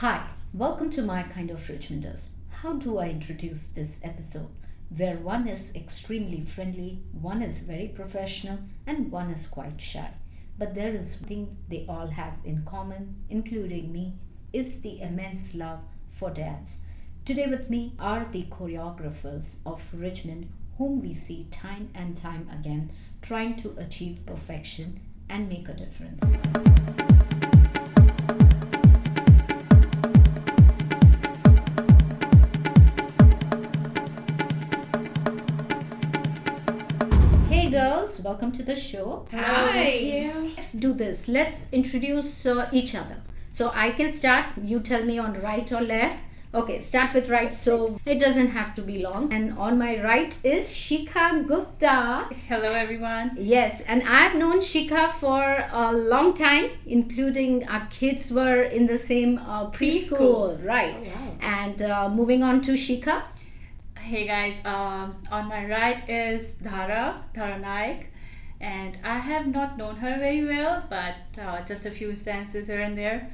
Hi, welcome to My Kind of Richmonders. How do I introduce this episode? Where one is extremely friendly, one is very professional, and one is quite shy. But there is one thing they all have in common, including me, is the immense love for dance. Today with me are the choreographers of Richmond, whom we see time and time again trying to achieve perfection and make a difference. Hey welcome to the show. Hi. Let's do this. Let's introduce uh, each other. So I can start. You tell me on right or left. Okay, start with right. So it doesn't have to be long. And on my right is Shikha Gupta. Hello, everyone. Yes, and I've known Shikha for a long time, including our kids were in the same uh, preschool, Preschool. right? Oh, wow. And uh, moving on to Shikha. Hey guys, um, on my right is Dhara, Dhara Naik, and I have not known her very well, but uh, just a few instances here and there.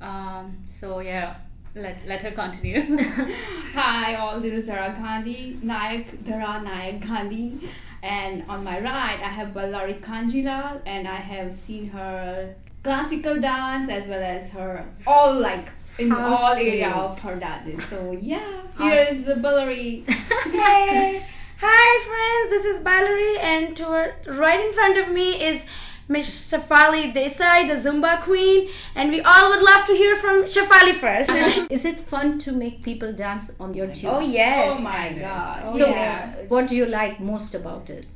Um, so yeah, let, let her continue. Hi, all. This is Dhara Gandhi, Nayak Dhara Nayak Gandhi, and on my right I have Ballari Kanjilal, and I have seen her classical dance as well as her all like in How all area sweet. of her dances. So yeah, How here the Ballari. Hey, hi friends, this is Ballari and to right in front of me is Miss Shafali Desai, the Zumba queen, and we all would love to hear from Shafali first. Is it fun to make people dance on your tunes? oh yes. Oh my God. So, yes. what do you like most about it?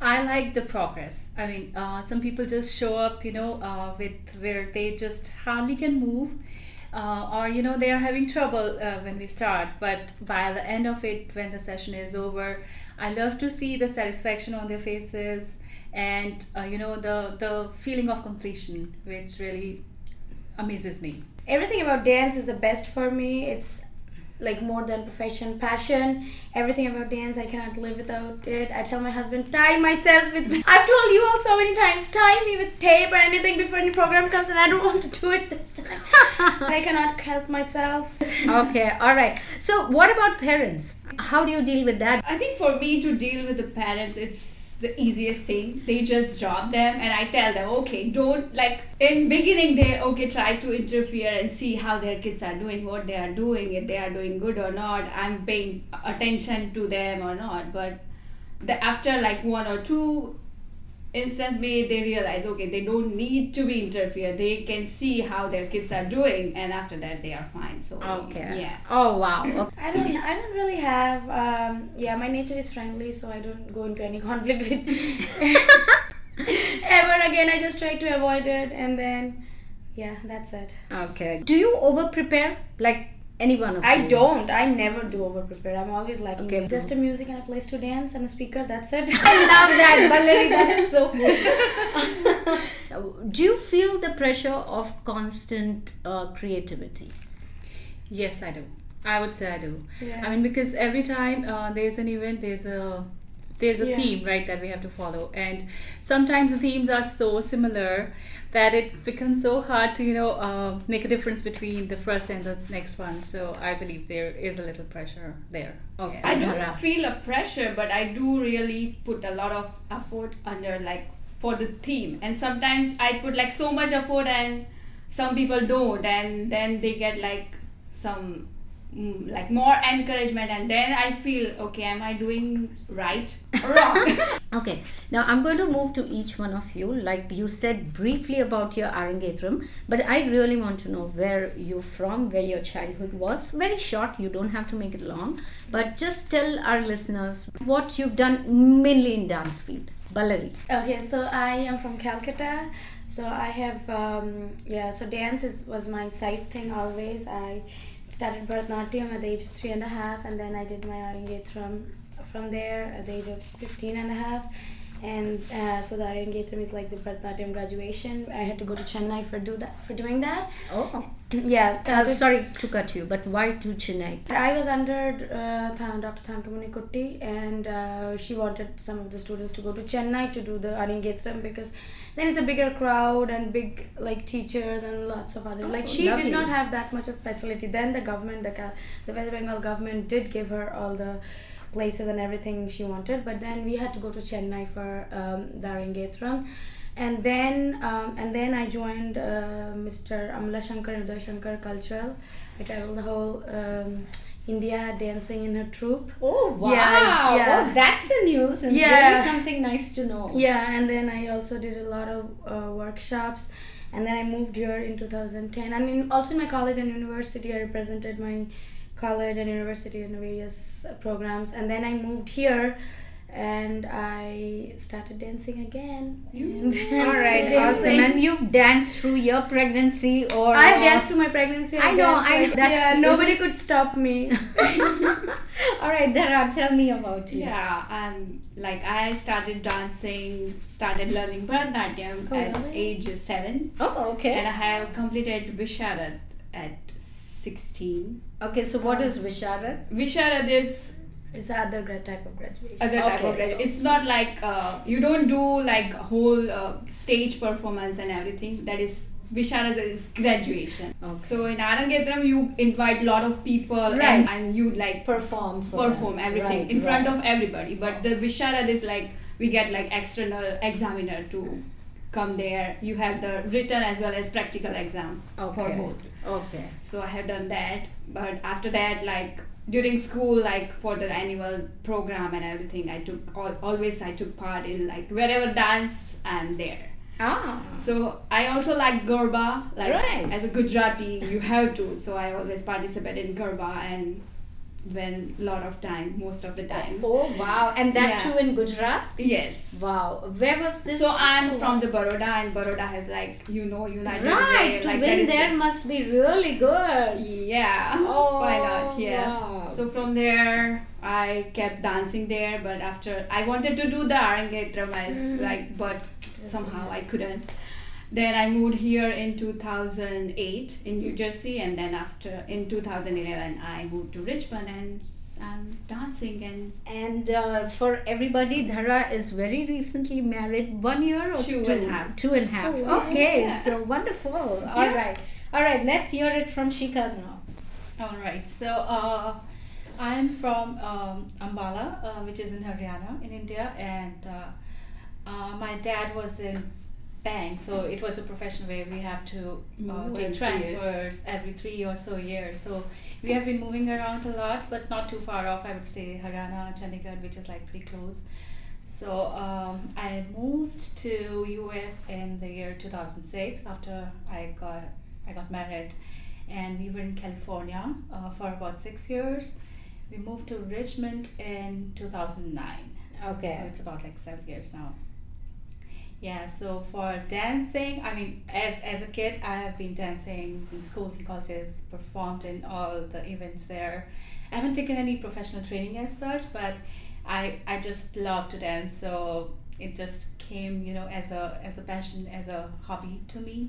I like the progress. I mean, uh, some people just show up, you know, uh, with where they just hardly can move, uh, or you know, they are having trouble uh, when we start. But by the end of it, when the session is over, I love to see the satisfaction on their faces, and uh, you know, the the feeling of completion, which really amazes me. Everything about dance is the best for me. It's like more than profession, passion. Everything about dance, I cannot live without it. I tell my husband, tie myself with. I've told you all so many times, tie me with tape or anything before any program comes, and I don't want to do it this time. I cannot help myself. Okay, all right. So, what about parents? How do you deal with that? I think for me to deal with the parents, it's the easiest thing. They just drop them, and I tell them, okay, don't like in beginning they okay try to interfere and see how their kids are doing, what they are doing, if they are doing good or not. I'm paying attention to them or not, but the after like one or two instance maybe they realize okay they don't need to be interfere they can see how their kids are doing and after that they are fine so Okay. yeah Oh, wow. I don't. I don't really have. Um, yeah, my nature is friendly, so I don't go into any conflict with ever again. I just try to avoid it, and then, yeah, that's it. Okay. Do you over prepare like any one of I you? don't. I never do over prepare. I'm always like Okay. just a music and a place to dance and a speaker. That's it. I love that, Valerie. That is so good. Do you feel the pressure of constant uh, creativity? Yes, I do. I would say I do. Yeah. I mean, because every time uh, there's an event, there's a there's a Yeah. theme, right, that we have to follow, and sometimes the themes are so similar that it becomes so hard to you know uh, make a difference between the first and the next one. So I believe there is a little pressure there. Okay. I Dhara. don't feel a pressure, but I do really put a lot of effort under like for the theme. And sometimes I put like so much effort, and some people don't, and then they get like some like more encouragement, and then I feel okay, am I doing right or wrong? Okay, now I'm going to move to each one of you. Like you said briefly about your Arangetram, but I really want to know where you're from, where your childhood was. Very short, you don't have to make it long, but just tell our listeners what you've done mainly in dance field. Ballari. Okay, so I am from Calcutta. So I have um, yeah. So dance is, was my side thing always. I started Bharatanatyam at the age of three and a half, and then I did my Arangetram from there at the age of 15 and a half. And uh, so the Arangetram is like the Bharatanatyam graduation. I had to go to Chennai for do that for doing that. Oh, Yeah. Uh, sorry to cut you, but why to Chennai? I was under uh, Dr. Thankamani Kutty, and uh, she wanted some of the students to go to Chennai to do the Arangetram because then it's a bigger crowd and big like teachers and lots of other. Oh, like she lovely. did not have that much of facility. Then the government, the the West Bengal government, did give her all the places and everything she wanted. But then we had to go to Chennai for um, the And then, um, and then I joined uh, Mr. Amala Shankar Uday Shankar Cultural. I traveled the whole um, India dancing in her troupe. Oh wow! Yeah, yeah. Oh, that's the news and Yeah. really something nice to know. Yeah, and then I also did a lot of uh, workshops. And then I moved here in 2010. And in, also in my college and university, I represented my college and university and various uh, programs. And then I moved here and I started dancing again. And All right, still awesome. And you've danced through your pregnancy or I've danced through my pregnancy. I I've know, I- like- that's- yeah, nobody could stop me. All right, Dhara, tell me about you. Yeah, um, like I started dancing, started learning Bharatanatyam Oh, at really? age seven, Oh, okay. and I have completed Visharad at sixteen. Okay, so what is Visharad? Visharad is It's the other type of graduation. other type Okay. of graduation. It's not like uh, you don't do like whole uh, stage performance and everything. That is Visharad is graduation. Okay. So in Arangetram you invite a lot of people Right. and, and you like Perform for perform them. everything Right, in front right. of everybody. But the Visharad is like we get like external examiner to come there. You have the written as well as practical exam for both. Okay. So I have done that. But after that, like during school, like for the annual program and everything, I took al- always I took part in like wherever dance I'm there. Ah. So I also like Garba, like Right. as a Gujarati, you have to. So I always participate in Garba and when lot of time, most of the time. Oh wow! And that Yeah. too in Gujarat. Yes. Wow. Where was this? So I'm from the Baroda, and Baroda has like you know United Right. To like win there the- must be really good. Yeah. Oh, Why not? Yeah. wow. So from there, I kept dancing there, but after I wanted to do the Arangetram as Mm. like, but somehow I couldn't. Then I moved here in 2008 in New Jersey, and then after in 2011 I moved to Richmond and I'm dancing and And uh, for everybody, Dhara is very recently married. One year or Two two? and a half. Two and a half. Oh. Okay, Yeah. so wonderful. All Yeah. right, all right. Let's hear it from Shikha now. All right. So uh, I'm from um, Ambala, uh, which is in Haryana in India, and uh, uh, my dad was in bank, so it was a professional way. We have to uh, take every transfers every three or so years. So we have been moving around a lot, but not too far off. I would say Haryana, Chandigarh, which is like pretty close. So um, I moved to US in the year 2006 after I got I got married, and we were in California uh, for about six years. We moved to Richmond in 2009. Okay. So it's about like seven years now. Yeah, so for dancing, I mean, as, as a kid, I have been dancing in schools and colleges, performed in all the events there. I haven't taken any professional training as such, but I, I just love to dance, so it just came, you know, as a as a passion, as a hobby to me.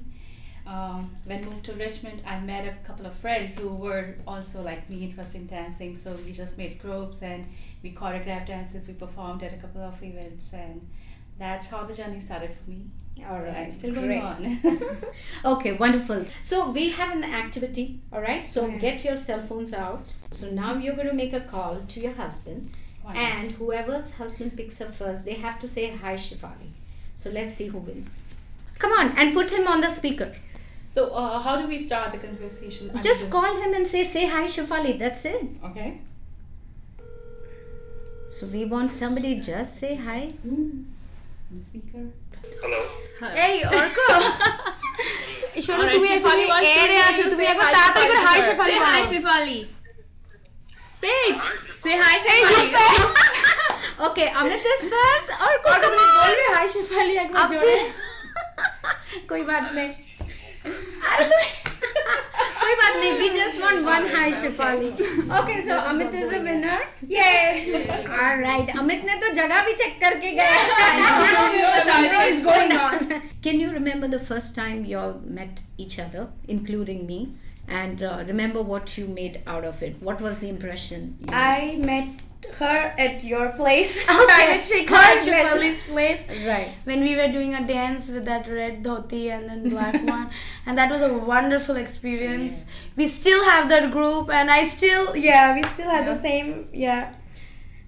Um, when moved to Richmond, I met a couple of friends who were also like me, interested in dancing. So we just made groups and we choreographed dances. We performed at a couple of events, and that's how the journey started for me. All right, still going great. on. okay, wonderful. So we have an activity, all right? So Okay. get your cell phones out. So now you're going to make a call to your husband, Why not? and whoever's husband picks up first, they have to say hi, Shifali. So let's see who wins. Come on, and put him on the speaker. So uh, how do we start the conversation? Just call him and say, say hi, Shifali. That's it. Okay. So we want somebody just say hi. speaker. Hello. এই অর্ক শোনো Alright, তুমি Shefali actually wants to এরে hear আছো you তুমি say একবার hi, তাড়াতাড়ি করে high Shefali Shefali first. বলো Sifali. Say it. Say hi, Okay, Amit is first or Arka come তুমি on. বলবে হাই শেফালি একবার अब জোরে कोई बात नहीं আরে তুমি कोई बात नहीं we just want one hi Shifali okay so Amit is a winner Yay! All right. Amit ने तो जगह भी check करके गया Something is going on. Can you remember the first time you all met each other, including me? And uh, remember what you made out of it. What was the impression? you I met her at your place. Okay. I met Shikha Her at place. Right. When we were doing a dance with that red dhoti and then black one, and that was a wonderful experience. We still have that group, and I still, yeah, we still have the same, yeah.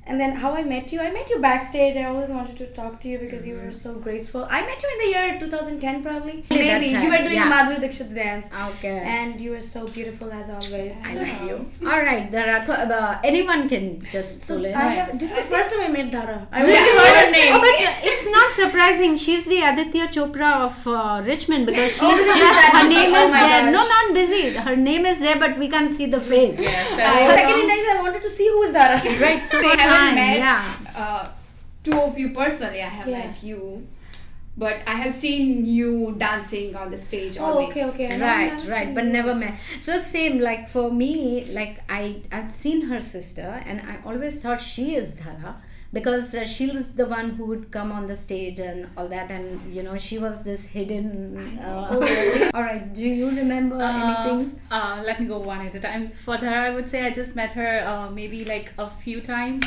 And then how I met you, I met you backstage. I always wanted to talk to you because you were so graceful. I met you in the year 2010, probably. Probably Maybe you were doing yeah. Madhuri Dixit dance, Okay. and you were so beautiful as always. I love you. All right. There are co- uh, anyone can just So pull in. I have, this is the first time I met Dhara. I Yeah. really heard her name. Oh, but it's not surprising. She's the Aditya Chopra of uh, Richmond because she's Oh, just her busy. name Oh is my there. No, not busy. Her name is there, but we can't see the face. Yes, Uh, that's second intention, I wanted to see who is Dhara. Right. So We haven't met. Yeah. uh, two of you personally. I have Yeah. met you, but I have seen you dancing on the stage. Oh, always. okay, okay. Right right but never met so same like for me like i i've seen her sister and i always thought she is dhara because uh, she was the one who would come on the stage and all that and you know she was this hidden uh, all right do you remember anything Uh, uh, let me go one at a time. For her, I would say I just met her uh, maybe like a few times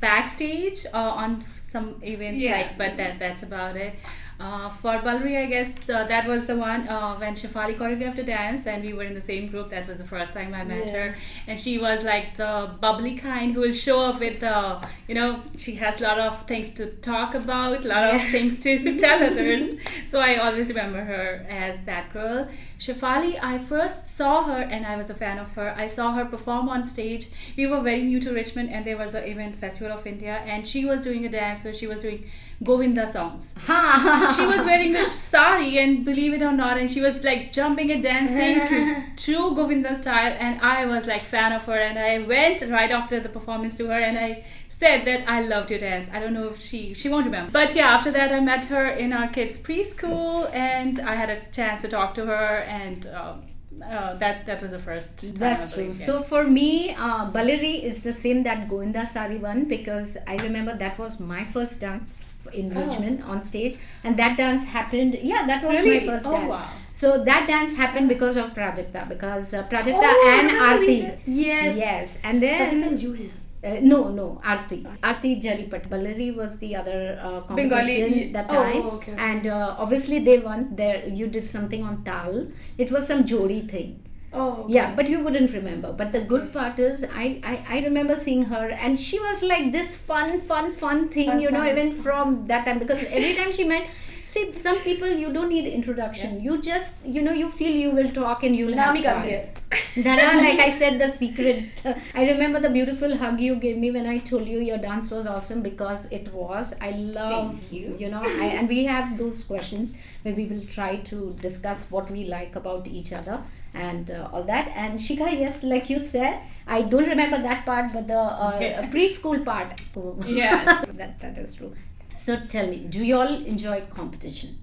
backstage uh, on some events, Yeah. like, but that that's about it. Uh, for Ballari, I guess uh, that was the one uh, when Shafali choreographed a dance, and we were in the same group. That was the first time I met Yeah. her, and she was like the bubbly kind who will show up with, uh, you know, she has a lot of things to talk about, a lot of things to tell others. So I always remember her as that girl. Shafali, I first saw her and I was a fan of her. I saw her perform on stage. We were very new to Richmond, and there was the event Festival of India, and she was doing a dance where she was doing Govinda songs she was wearing the sari and believe it or not and she was like jumping and dancing to true govinda style and i was like fan of her and i went right after the performance to her and i said that i loved your dance i don't know if she she won't remember but yeah after that i met her in our kids preschool and i had a chance to talk to her and um, uh, that that was the first That's true. So for me, uh, Ballari is the same that Govinda Sari one because I remember that was my first dance in Oh. Richmond on stage, and that dance happened. Yeah, that was Really? my first Oh, dance. wow. So that dance happened because of Prajakta, because uh, Prajakta Oh, and remember we Aarti. did- Yes. Yes, and then. Prajakta and Julia. Uh, no, no, Aarti. Aarti Jaripat. Ballari was the other uh, competition Bengali, that oh, time. okay, okay. And uh, obviously they won. There, you did something on Tal. It was some Jodi thing. Oh. okay. Yeah, but you wouldn't remember. But the good part is, I, I, I remember seeing her, and she was like this fun, fun, fun thing, Fun, you know, fun. even from that time. Because every time she met, see, some people you don't need introduction. You just, you know, you feel you will talk and you'll Nami have fun. That are, like I said, the secret. I remember the beautiful hug you gave me when I told you your dance was awesome because it was. I love, Thank you. know, I, and we have those questions where we will try to discuss what we like about each other and uh, all that. And Shikha, yes, like you said, I don't remember that part, but the uh, Yeah. preschool part. yeah, that that is true. So tell me, do you all enjoy competition?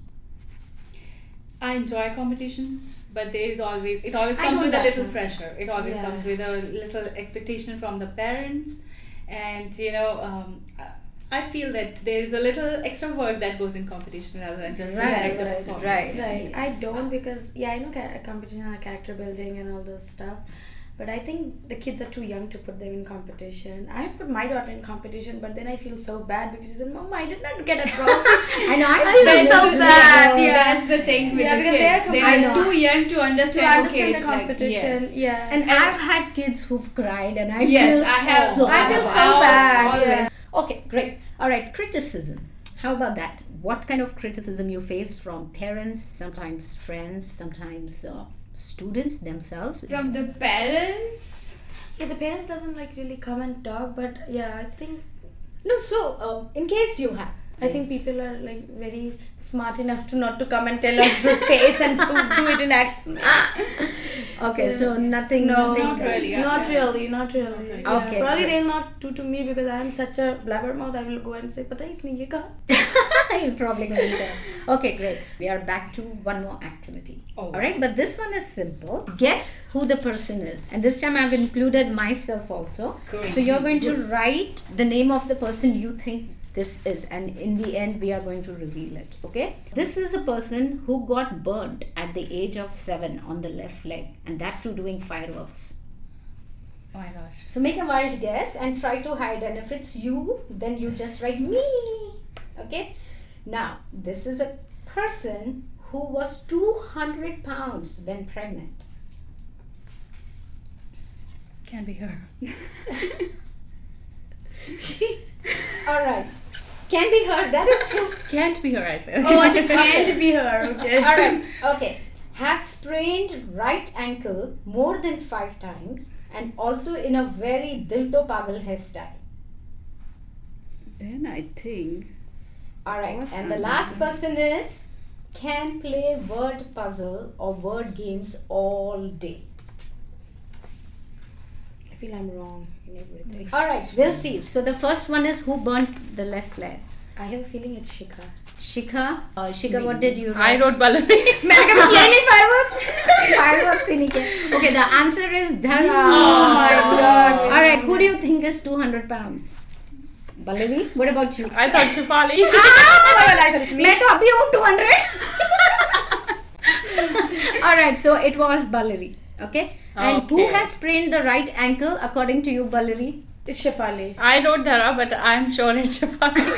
I enjoy competitions, but there is always it always comes with a little much. pressure. It always Yeah. comes with a little expectation from the parents, and you know, um, I- I feel that there is a little extra work that goes in competition rather than just Right, direct the right, performance. right. Right. I don't because yeah, I know ca- competition and character building and all those stuff. But I think the kids are too young to put them in competition. I've put my daughter in competition, but then I feel so bad because she said, "Mom, I did not get a trophy." I know, I I feel feel so so bad. bad. Yeah. That's the thing with Yeah, the because they are kids. They are, too young to to understand. understand okay, the it's like- competition. yes. Yeah. And I've had kids who've cried, and I Yes, feel I have. so I feel bad. so Al- bad. Yeah. Okay, great. All right, criticism. How about that? What kind of criticism you face from parents, sometimes friends, sometimes uh, students themselves? From the parents. Yeah, the parents doesn't like really come and talk, but yeah, I think no. So, um, in case you have, I think people are like very smart enough to not to come and tell us the face and to do it in action. okay. So nothing. No, nothing Not really, yeah. Not really, not really. really. Yeah, Okay, Probably good. they'll not do to me because I am such a blabbermouth. I will go and say, "Pata hai isne ye kaha?" You're probably going to tell. Okay, great. We are back to one more activity. Oh. All right, but this one is simple. Guess who the person is. And this time I've included myself also. Great. So you're going to write the name of the person you think this is and in the end we are going to reveal it okay this is a person who got burnt at the age of 7 on the left leg and that too doing fireworks Oh my gosh. so make a wild guess and try to hide. And if it's you, then you just write me. Okay? Now, this is a person who was 200 pounds when pregnant. Can't be her. She. Alright. Can be her, that is true. Can't be her, I said. Oh, it can't be her. Okay. Alright, okay. Has sprained right ankle more than five times and also in a very dil to pagal hairstyle. Then I think. Alright, and the mm-hmm. last person is can play word puzzle or word games all day. I feel I'm wrong in everything. Alright, we'll see. So the first one is who burnt the left leg? I have a feeling it's Shikha. Shikha, Uh, what did you write? I wrote ballerina. मैं कभी fireworks. fireworks he Okay, the answer is Dhara. Oh my god. All right, who do you think is 200 pounds? Balavi, what about you? I thought Shefali. ah, मैं तो 200. All right, so it was Balavi. Okay. And okay. who has sprained the right ankle according to you, Balavi? It's Shefali. I wrote Dhara, but I'm sure it's Shefali.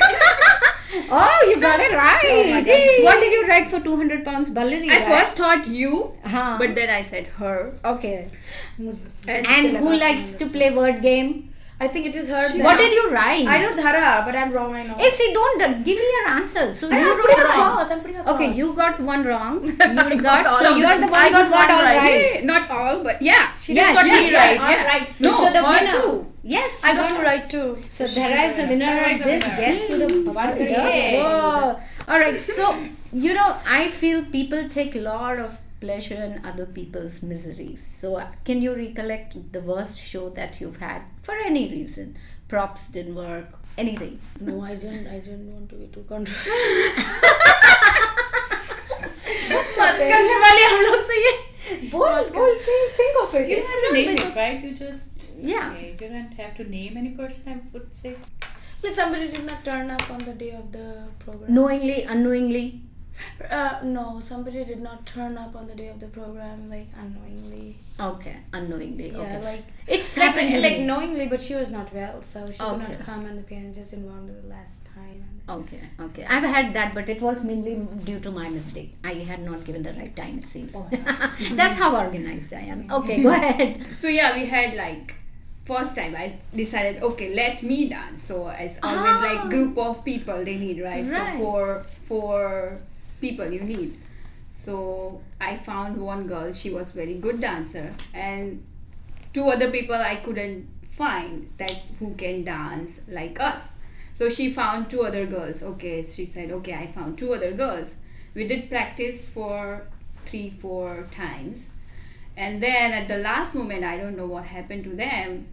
oh, you got it right. Oh what did you write for 200 pounds, Balavi? I right? first thought you, uh-huh. but then I said her. Okay. And, and who likes to play word game? I think it is her. She- What did you write? I know Dhara, but I'm wrong. I know. Hey, see, don't uh, give me your answer. So I you know, I'm wrote putting wrong. across. I'm putting across. Okay, you got one wrong. You got got all so you're the one I who got got one all right. right. Eh, Not all, but yeah. She Yeah, did got she me got right. yeah. right. No, so the winner. too. Yes, I she got two it. right too. So Dhara is the winner of this winner. guess to the Bhavani. Yay. Whoa. All right. So you know, I feel people take a lot of pleasure and other people's miseries. So, can you recollect the worst show that you've had for any reason? Props didn't work, anything. No, I don't. I don't want to be too controversial. bold, bold thing, think of it. You it's not name it, right? You just yeah. Say, you don't have to name any person. I would say. But somebody did not turn up on the day of the program. Knowingly, unknowingly. Uh, no, somebody did not turn up on the day of the program, like unknowingly. Okay, unknowingly. Yeah, okay. like It's like, happened to like me. knowingly, but she was not well, so she could not come, and the parents just involved at the last time. Okay, okay. I've had that, but it was mainly due to my mistake. I had not given the right time, it seems. Oh. That's how organized I am. Okay, go ahead. So yeah, we had like first time I decided okay let me dance. So it's always Ah. like group of people they need right. Right. So four four people you need. So I found one girl. She was very good dancer and two other people I couldn't find that who can dance like us. So she found two other girls. Okay, she said, okay, I found two other girls. We did practice for three, four times. And then at the last moment, I don't know what happened to them.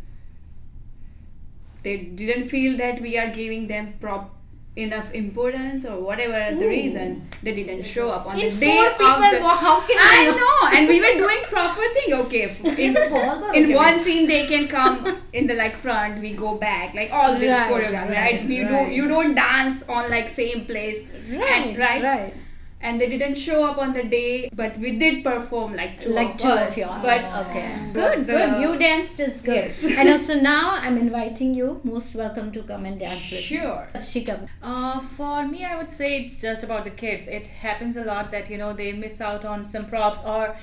They didn't feel that we are giving them prop enough importance or whatever the Ooh. reason they didn't show up on In the day of the how can I know, and we were doing proper thing. Okay, in in one scene they can come in the like front, we go back, like all this Right, choreography, right, right? You right. do you don't dance on like same place, Right, and, right? right. And they didn't show up on the day, but we did perform like two like of two us. of you. But okay, good, good. uh, You danced is good. yes. and also now I'm inviting you. Most welcome to come and dance with me. sure. Shikha. Uh, for me, I would say it's just about the kids. It happens a lot that you know they miss out on some props, or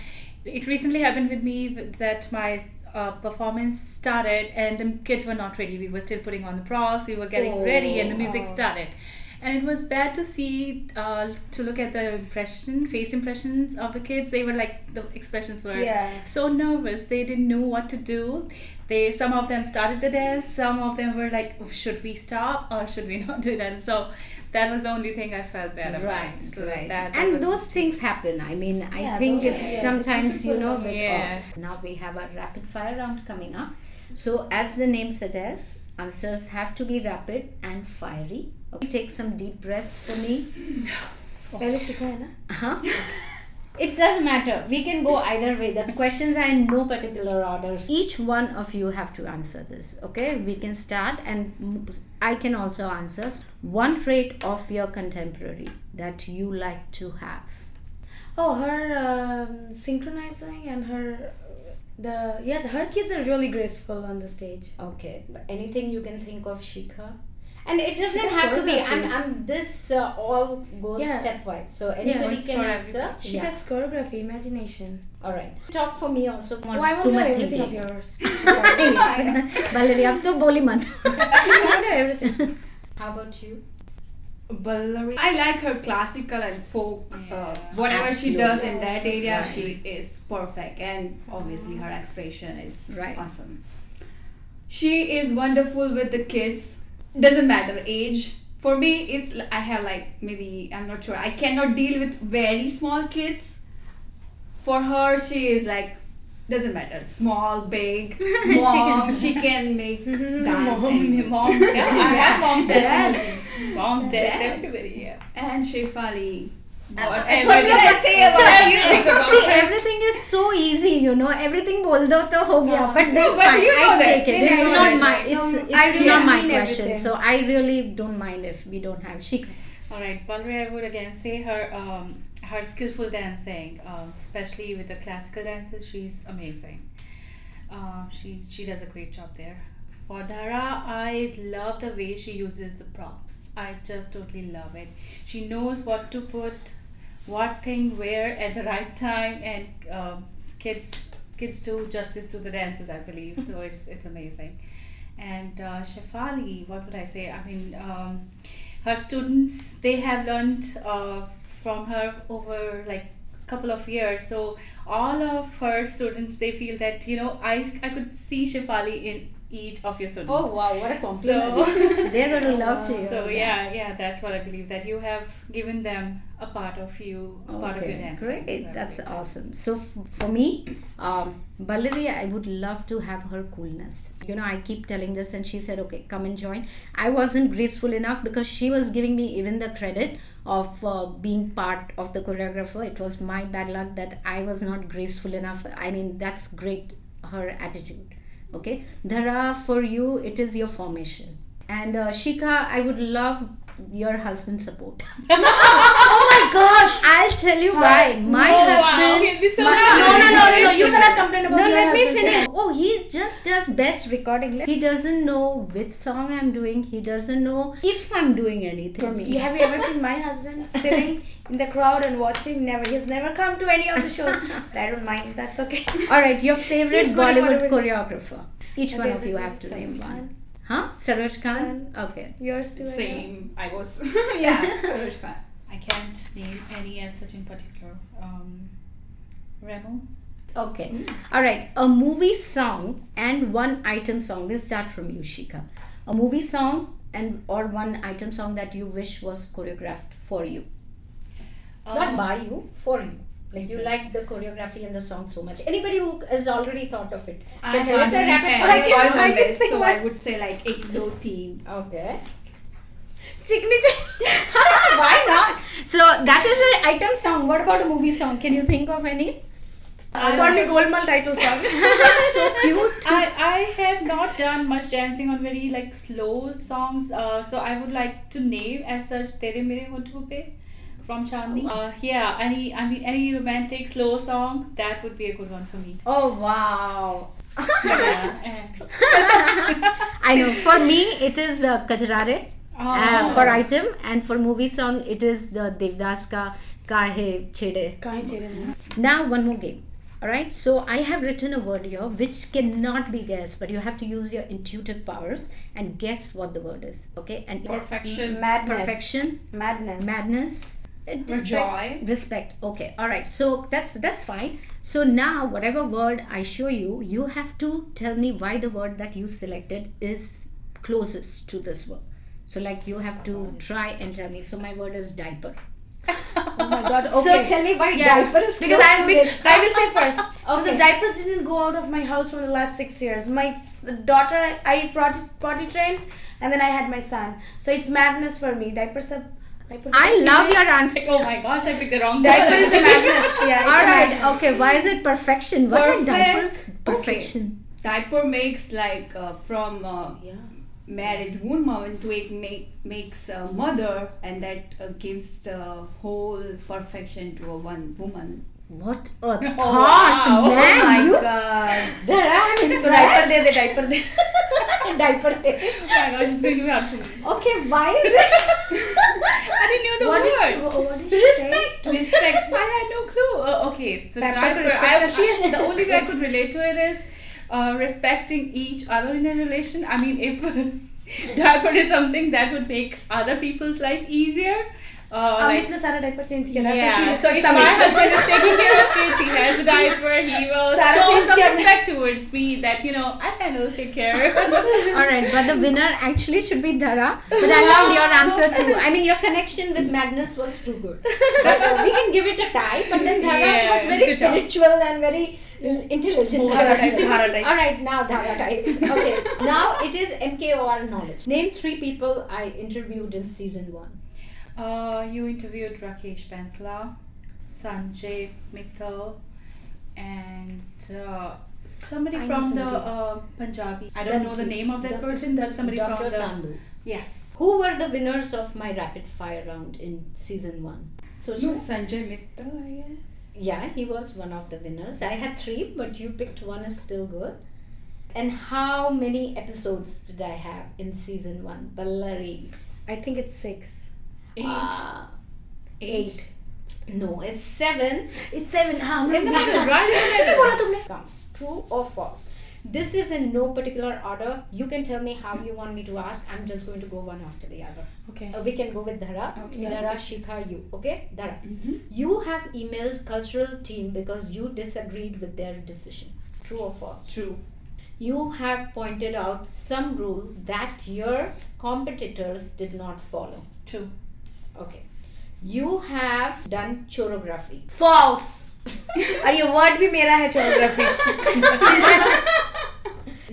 it recently happened with me that my uh, performance started and the kids were not ready. We were still putting on the props. We were getting ready, and the music Oh. started. And it was bad to see, uh, to look at the impression, face impressions of the kids. They were like the expressions were Yeah. so nervous. They didn't know what to do. They some of them started the dance. Some of them were like, should we stop or should we not do that? So that was the only thing I felt bad about. Right, So right. that- that and was- those things happen. I mean, I Yeah, think those- it's yeah. sometimes, you know, with Yeah. Now we have a rapid fire round coming up. So, as the name suggests, Answers have to be rapid and fiery. Okay, take some deep breaths for me. पहले शिखा है ना Huh? It doesn't matter. We can go either way. The questions are in no particular order. Each one of you have to answer this. Okay, we can start, and I can also answer. One trait of your contemporary that you like to have. Oh, her um, synchronizing and her the yeah her kids are really graceful on the stage. Okay but anything you can think of Shikha, and it doesn't Shikha's have to be i'm i'm this uh, all goes yeah. stepwise so anybody yeah, can answer. She yeah. choreography imagination. All right talk for me also. Why? i want to everything of yours? To everything. How about you? Ballari. I like her classical and folk. Uh, whatever she does in that area, Right. she is perfect, and obviously her expression is Right. awesome. She is wonderful with the kids. Doesn't matter age. For me, it's I have like maybe I'm not sure. I cannot deal with very small kids. For her, she is like doesn't matter small, big, mom. she, can, make dance Mom, mom, yeah, I have moms, Dads. dads, moms, dads, Dads. everybody, yeah. and Shefali. What What did I say about you? Think about See, her. everything is so easy, you know. Everything बोल दो तो हो गया. हाँ. But No, then but fine, you know I that. take it. Then It's I know not that, my. right? It's No, it's I really not my mean question. everything. So I really don't mind if we don't have Shikha. All right, Balri, I would again say her um, her skillful dancing, um, especially with the classical dances, she's amazing. Uh, she she does a great job there. For Dhara, I love the way she uses the props. I just totally love it. She knows what to put, what thing where at the right time, and um, kids kids do justice to the dances. I believe so. It's it's amazing. And uh, Shefali, what would I say? I mean. Um, her students they have learned uh, from her over like couple of years so all of her students they feel that you know i i could see shefali in each of your students Oh wow, what a compliment. They're gonna love to hear. so that. yeah yeah that's what i believe that you have given them a part of you a part of your Okay, dancing great. So That's believe awesome. So f- for me, um, Ballari, I would love to have her coolness. You know, I keep telling this, and she said, "Okay, come and join." I wasn't graceful enough because she was giving me even the credit of uh, being part of the choreographer. It was my bad luck that I was not graceful enough. I mean, that's great. Her attitude. Okay, Dhara, for you, it is your formation. And uh, Shikha, I would love your husband's support. Oh my gosh! I'll tell you why. My wow, husband. he'll be so my- No, no, no, no, no! You cannot complain about No, let me finish. Oh, he just does best recording. He doesn't know which song I'm doing. He doesn't know if I'm doing anything. For me. Have you ever seen my husband sitting in the crowd and watching? Never. He's never come to any of the shows. But I don't mind. That's okay. All right, your favorite Bollywood choreographer. Each one of you have to name one. Khan. Huh? Saroj Khan? Okay. Yours too. I know. Same. I was. yeah. Saroj Khan. I can't name any as such in particular. Um, Remo. Okay. All right. A movie song and one item song. We'll start from you, Shikha. A movie song and or one item song that you wish was choreographed for you. Not Um, by you, for you. Like you like the choreography and the song so much. Anybody who has already thought of it. Can tell. It's a rapid fire. I can- I can So one. I would say like Eklo theme. Okay. Chickeny chick- Why not? So that is an item song. What about a movie song? Can you think of any? I For me, Golmaal title song. so cute. I, I have not done much dancing on very like slow songs. Uh, so I would like to name as such Tere Mere Honthon Pe from Chandni. Uh, yeah, any I mean any romantic slow song that would be a good one for me. Oh wow. Yeah, I know. For me, it is uh, Kajrare. Uh, Oh. for item and for movie song it is the Devdas ka Kahe Chede. Kahin chede. Now one more game. Alright, so I have written a word here which cannot be guessed, but you have to use your intuitive powers and guess what the word is. Okay? And Perfection. Madness. perfection, Madness. madness, Uh, respect, Joy. respect. Okay, all right. So that's that's fine. So now whatever word I show you, you have to tell me why the word that you selected is closest to this word. So like you have to try and tell me. So my word is diaper. Oh my god. Okay. So tell me why Yeah, diaper is because I this. I will say first Okay. because diapers didn't go out of my house for the last six years. My daughter I, I potty, potty trained, and then I had my son. So it's madness for me. Diapers are. I love your answer. oh my gosh, I picked the wrong Diaper is a madness. Yeah. All madness. Okay. Why is it perfection? What are Perfect. diapers? Okay. Perfection. Diaper makes like uh, from uh, Yeah. married woman to it make makes a mother, and that uh, gives the whole perfection to a one woman what a oh, thought, wow. man! Oh my god! There I am impressed. Diaper de, diaper de. diaper de. Oh my God! she's going to be absolutely. Okay, why is it? I didn't know the what word. Did she, what did she respect. Say? Respect. I had no clue. Uh, okay, so diaper, I, I, the only way I could relate to it is uh, respecting each other in a relation. I mean, if diaper is something that would make other people's life easier, uh, like, itna sara diaper change yeah. so, if my husband is taking care of kids, he has a diaper, he will show some respect towards me that, you know, I can also take care. Alright, but the winner actually should be Dhara. But I loved your answer too. I mean, your connection with madness was too good. But, uh, we can give it a tie, but then Dhara yeah, was very spiritual job. and very intelligent. Alright, now Dhara types. Okay, now it is MKOR knowledge. Name three people I interviewed in season one. Uh, you interviewed Rakesh Bansla, Sanjay Mittal, and uh, somebody I know from the uh, Punjabi. I don't know the name of that Dal- person, but somebody Dr. from the Sandhu. yes. Who were the winners of my rapid fire round in season one? So No, Sanjay Mittal, I guess. Yeah, he was one of the winners. I had three, but you picked one is still good. And how many episodes did I have in season one? Ballari. I think it's six. Eight. No, it's seven. It's seven. Ah, in. Comes true or false. This is in no particular order. You can tell me how you want me to ask. I'm just going to go one after the other. Okay. Uh, we can go with Dhara. Okay. Dhara, Shikha, you. Okay? Dhara. Mm-hmm. You have emailed cultural team because you disagreed with their decision. True or false? True. You have pointed out some rule that your competitors did not follow. True. Okay. You have done chorography. False. और ये word भी मेरा है choreography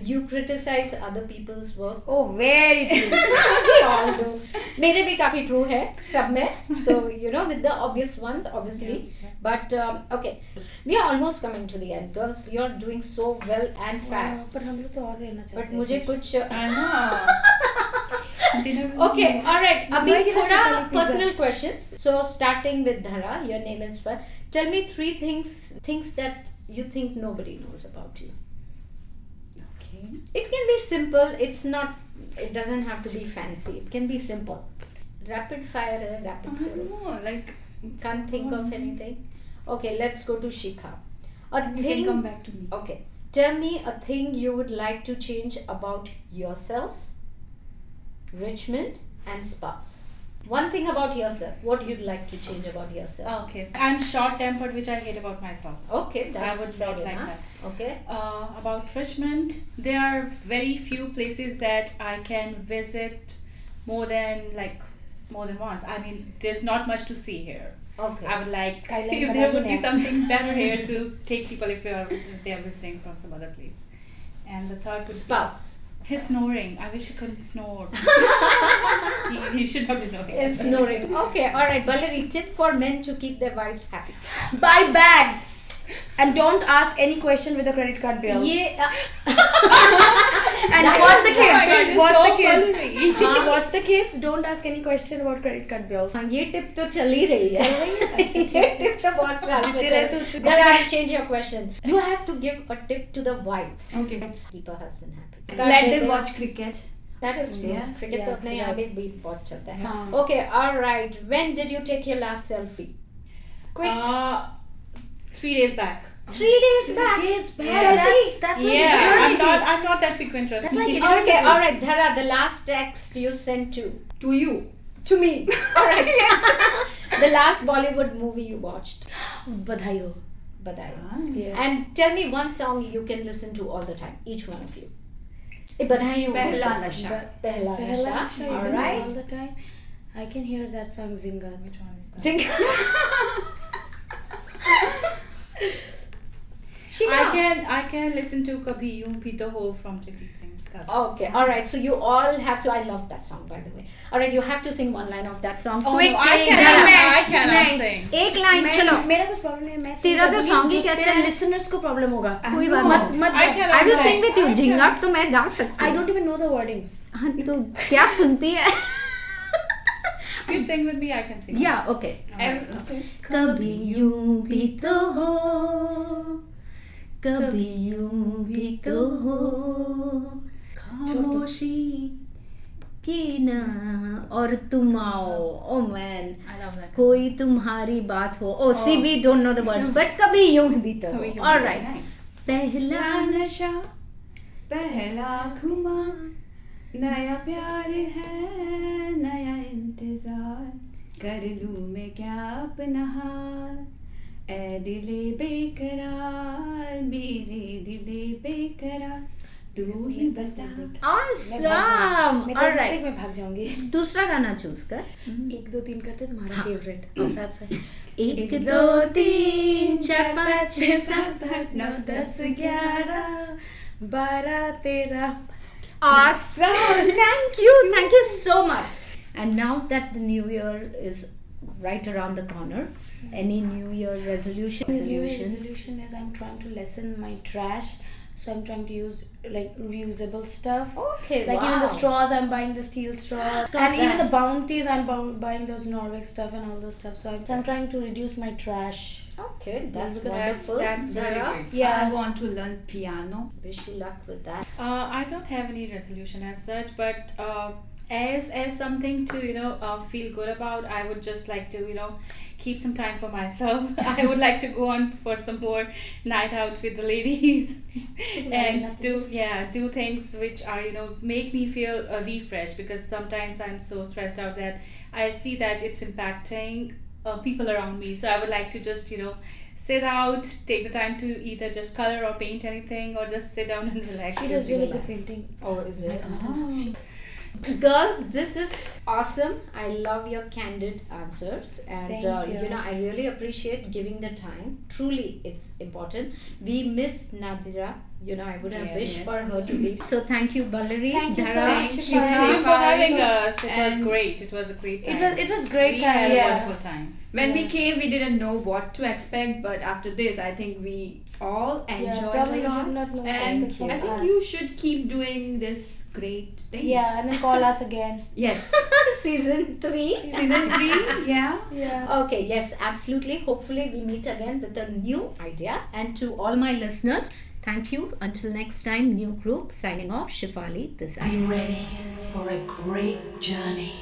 you criticise other people's work oh very true मेरे भी काफ़ी true है सब में. So you know with the obvious ones obviously but okay we are almost coming to the end girls you are doing so well and fast पर हम लोग तो और रहना चाहते बट मुझे कुछ हाँ। Okay, all right. Abhi, I thoda personal questions. So starting with Dhara, your name is Far. Tell me three things things that you think nobody knows about you. Okay. It can be simple. It's not. It doesn't have to be fancy. It can be simple. Rapid fire, uh, I rapid don't fire. know, like Can't think of anything. Okay, let's go to Shikha. A you can thing. come back to me. Okay, tell me a thing you would like to change about yourself, Richmond, and spouse. One thing about yourself. What you'd like to change about yourself? Okay. I'm short tempered, which I hate about myself. Okay, that's I would fair not like enough. Okay. Uh, about Richmond, there are very few places that I can visit more than like more than once. I mean, there's not much to see here. Okay. I would like Skyline if there would be something better here to take people if, you are, if they are visiting from some other place. And the third would Spouse. Be his snoring. I wish he couldn't snore. he, he should not be snoring. Is snoring. Okay, alright. Valerie, tip for men to keep their wives happy. Buy bags And don't ask any question with a credit card bill. Yeah. And That watch is the Oh my God, kids. it's Watch so the kids. funny. हाँ, Watch the kids. Don't ask any question about credit card bills. हाँ, ये tip तो चल ही रही है चल रही है? अच्छा, ठीक ये टिप तो बहुत साल से जीते रहे चल तो- Then I'll change your question. You have to give a tip to the wives. Okay. Let's keep her husband happy. Let them watch cricket. That is true. Yeah. Cricket तो Yeah, अपने यहाँ भी भी बहुत चलता है. हाँ. Okay, all right. When did you take your last selfie? Quick. Uh, Three days back. Three days back. Three days back. Yeah, that's, that's yeah. I'm not. I'm not that frequent. That's like okay. All right, Dhara. The last text you sent to to you to me. all right. yeah. the last Bollywood movie you watched. Badhayo. Badhayo. Ah, yeah. And tell me one song you can listen to all the time. Each one of you. Badhayo. Pehla Nasha. Pehla Nasha. All right. All the time. I can hear that song Zinga. Which one is that? Zinga. I can I can listen to Kabhi Yun Bhi To Ho from Jagdeep Singh's cousins. Okay, all right. So you all have to. I love that song, by the way. All right, you have to sing one line of that song. Oh, Quick, no, I cannot. I cannot sing. एक line चलो मेरा कुछ problem है मैं तेरा तो song ही कैसा है? लिसनर्स को प्रॉब्लम होगा कोई बात मत मत I will sing with you I तो मैं गा सकती हूँ I don't even know the wordings हाँ तो क्या सुनती है you sing with me, I can sing. या ओके Ev- okay. कभी यूँ भी तो हो कभी यूँ भी तो हो खामोशी कि ना और तुम आओ oh man I love that. कोई तुम्हारी बात हो ओ see we don't know the words but कभी यूँ भी तो कभी यूँ ऑल भी तो, राइट पहला पहला नशा पहला घुमा नया प्यार है नया इंतज़ार। कर लूँ मैं क्या अपना हाल? ए दिले बेकरार मेरे दिले बेकरार। तू ही बता। awesome! all right. मैं भाग जाऊँगी। दूसरा गाना चूज़ कर। एक दो तीन करते तुम्हारा हाँ। फेवरेट दैट्स एक दो तीन चार पाँच छः सात आठ नौ दस ग्यारह बारह तेरह। Awesome. thank you. Thank you so much. And now that the new year is right around the corner, any new year resolution? My new Resolution. resolution is I'm trying to lessen my trash. So I'm trying to use like reusable stuff. Okay. Like wow. even the straws, I'm buying the steel straws, Got and even the bounties, I'm bou- buying those Norway stuff and all those stuff. So I'm, so I'm trying to reduce my trash. Okay, that's Because That's, wonderful. that's very Dhara, great. Yeah. I want to learn piano Wish you luck with that. Uh, I don't have any resolution as such, but uh, as as something to you know uh, feel good about, I would just like to you know keep some time for myself. I would like to go on for some more night out with the ladies and do yeah do things which are you know make me feel uh, refreshed because sometimes I'm so stressed out that I see that it's impacting uh, people around me. So I would like to just you know sit out, take the time to either just color or paint anything, or just sit down and relax. She does really good painting. Oh, is it? God, I love she- Girls, this is awesome. I love your candid answers, and Thank uh, you. know I really appreciate giving the time. Truly, it's important. We miss Nadira. You know, I would have Yeah, wished yeah. for her to be. So thank you, Ballari. Thank you so much, Thank Shikha. you, Thank you for having us. It was great. It was a great time. It was it was great we time. had a Yeah. wonderful time. when we came we didn't know what to expect but after this i think we all enjoyed probably a lot not and i think us. you should keep doing this great thing Yeah, and then call us again. yes Season three. season 3 yeah Yeah. Okay, yes, absolutely. Hopefully, we meet again with a new idea. And to all my listeners, thank you. Until next time, new group signing off. Shifali, this Be ready for a great journey.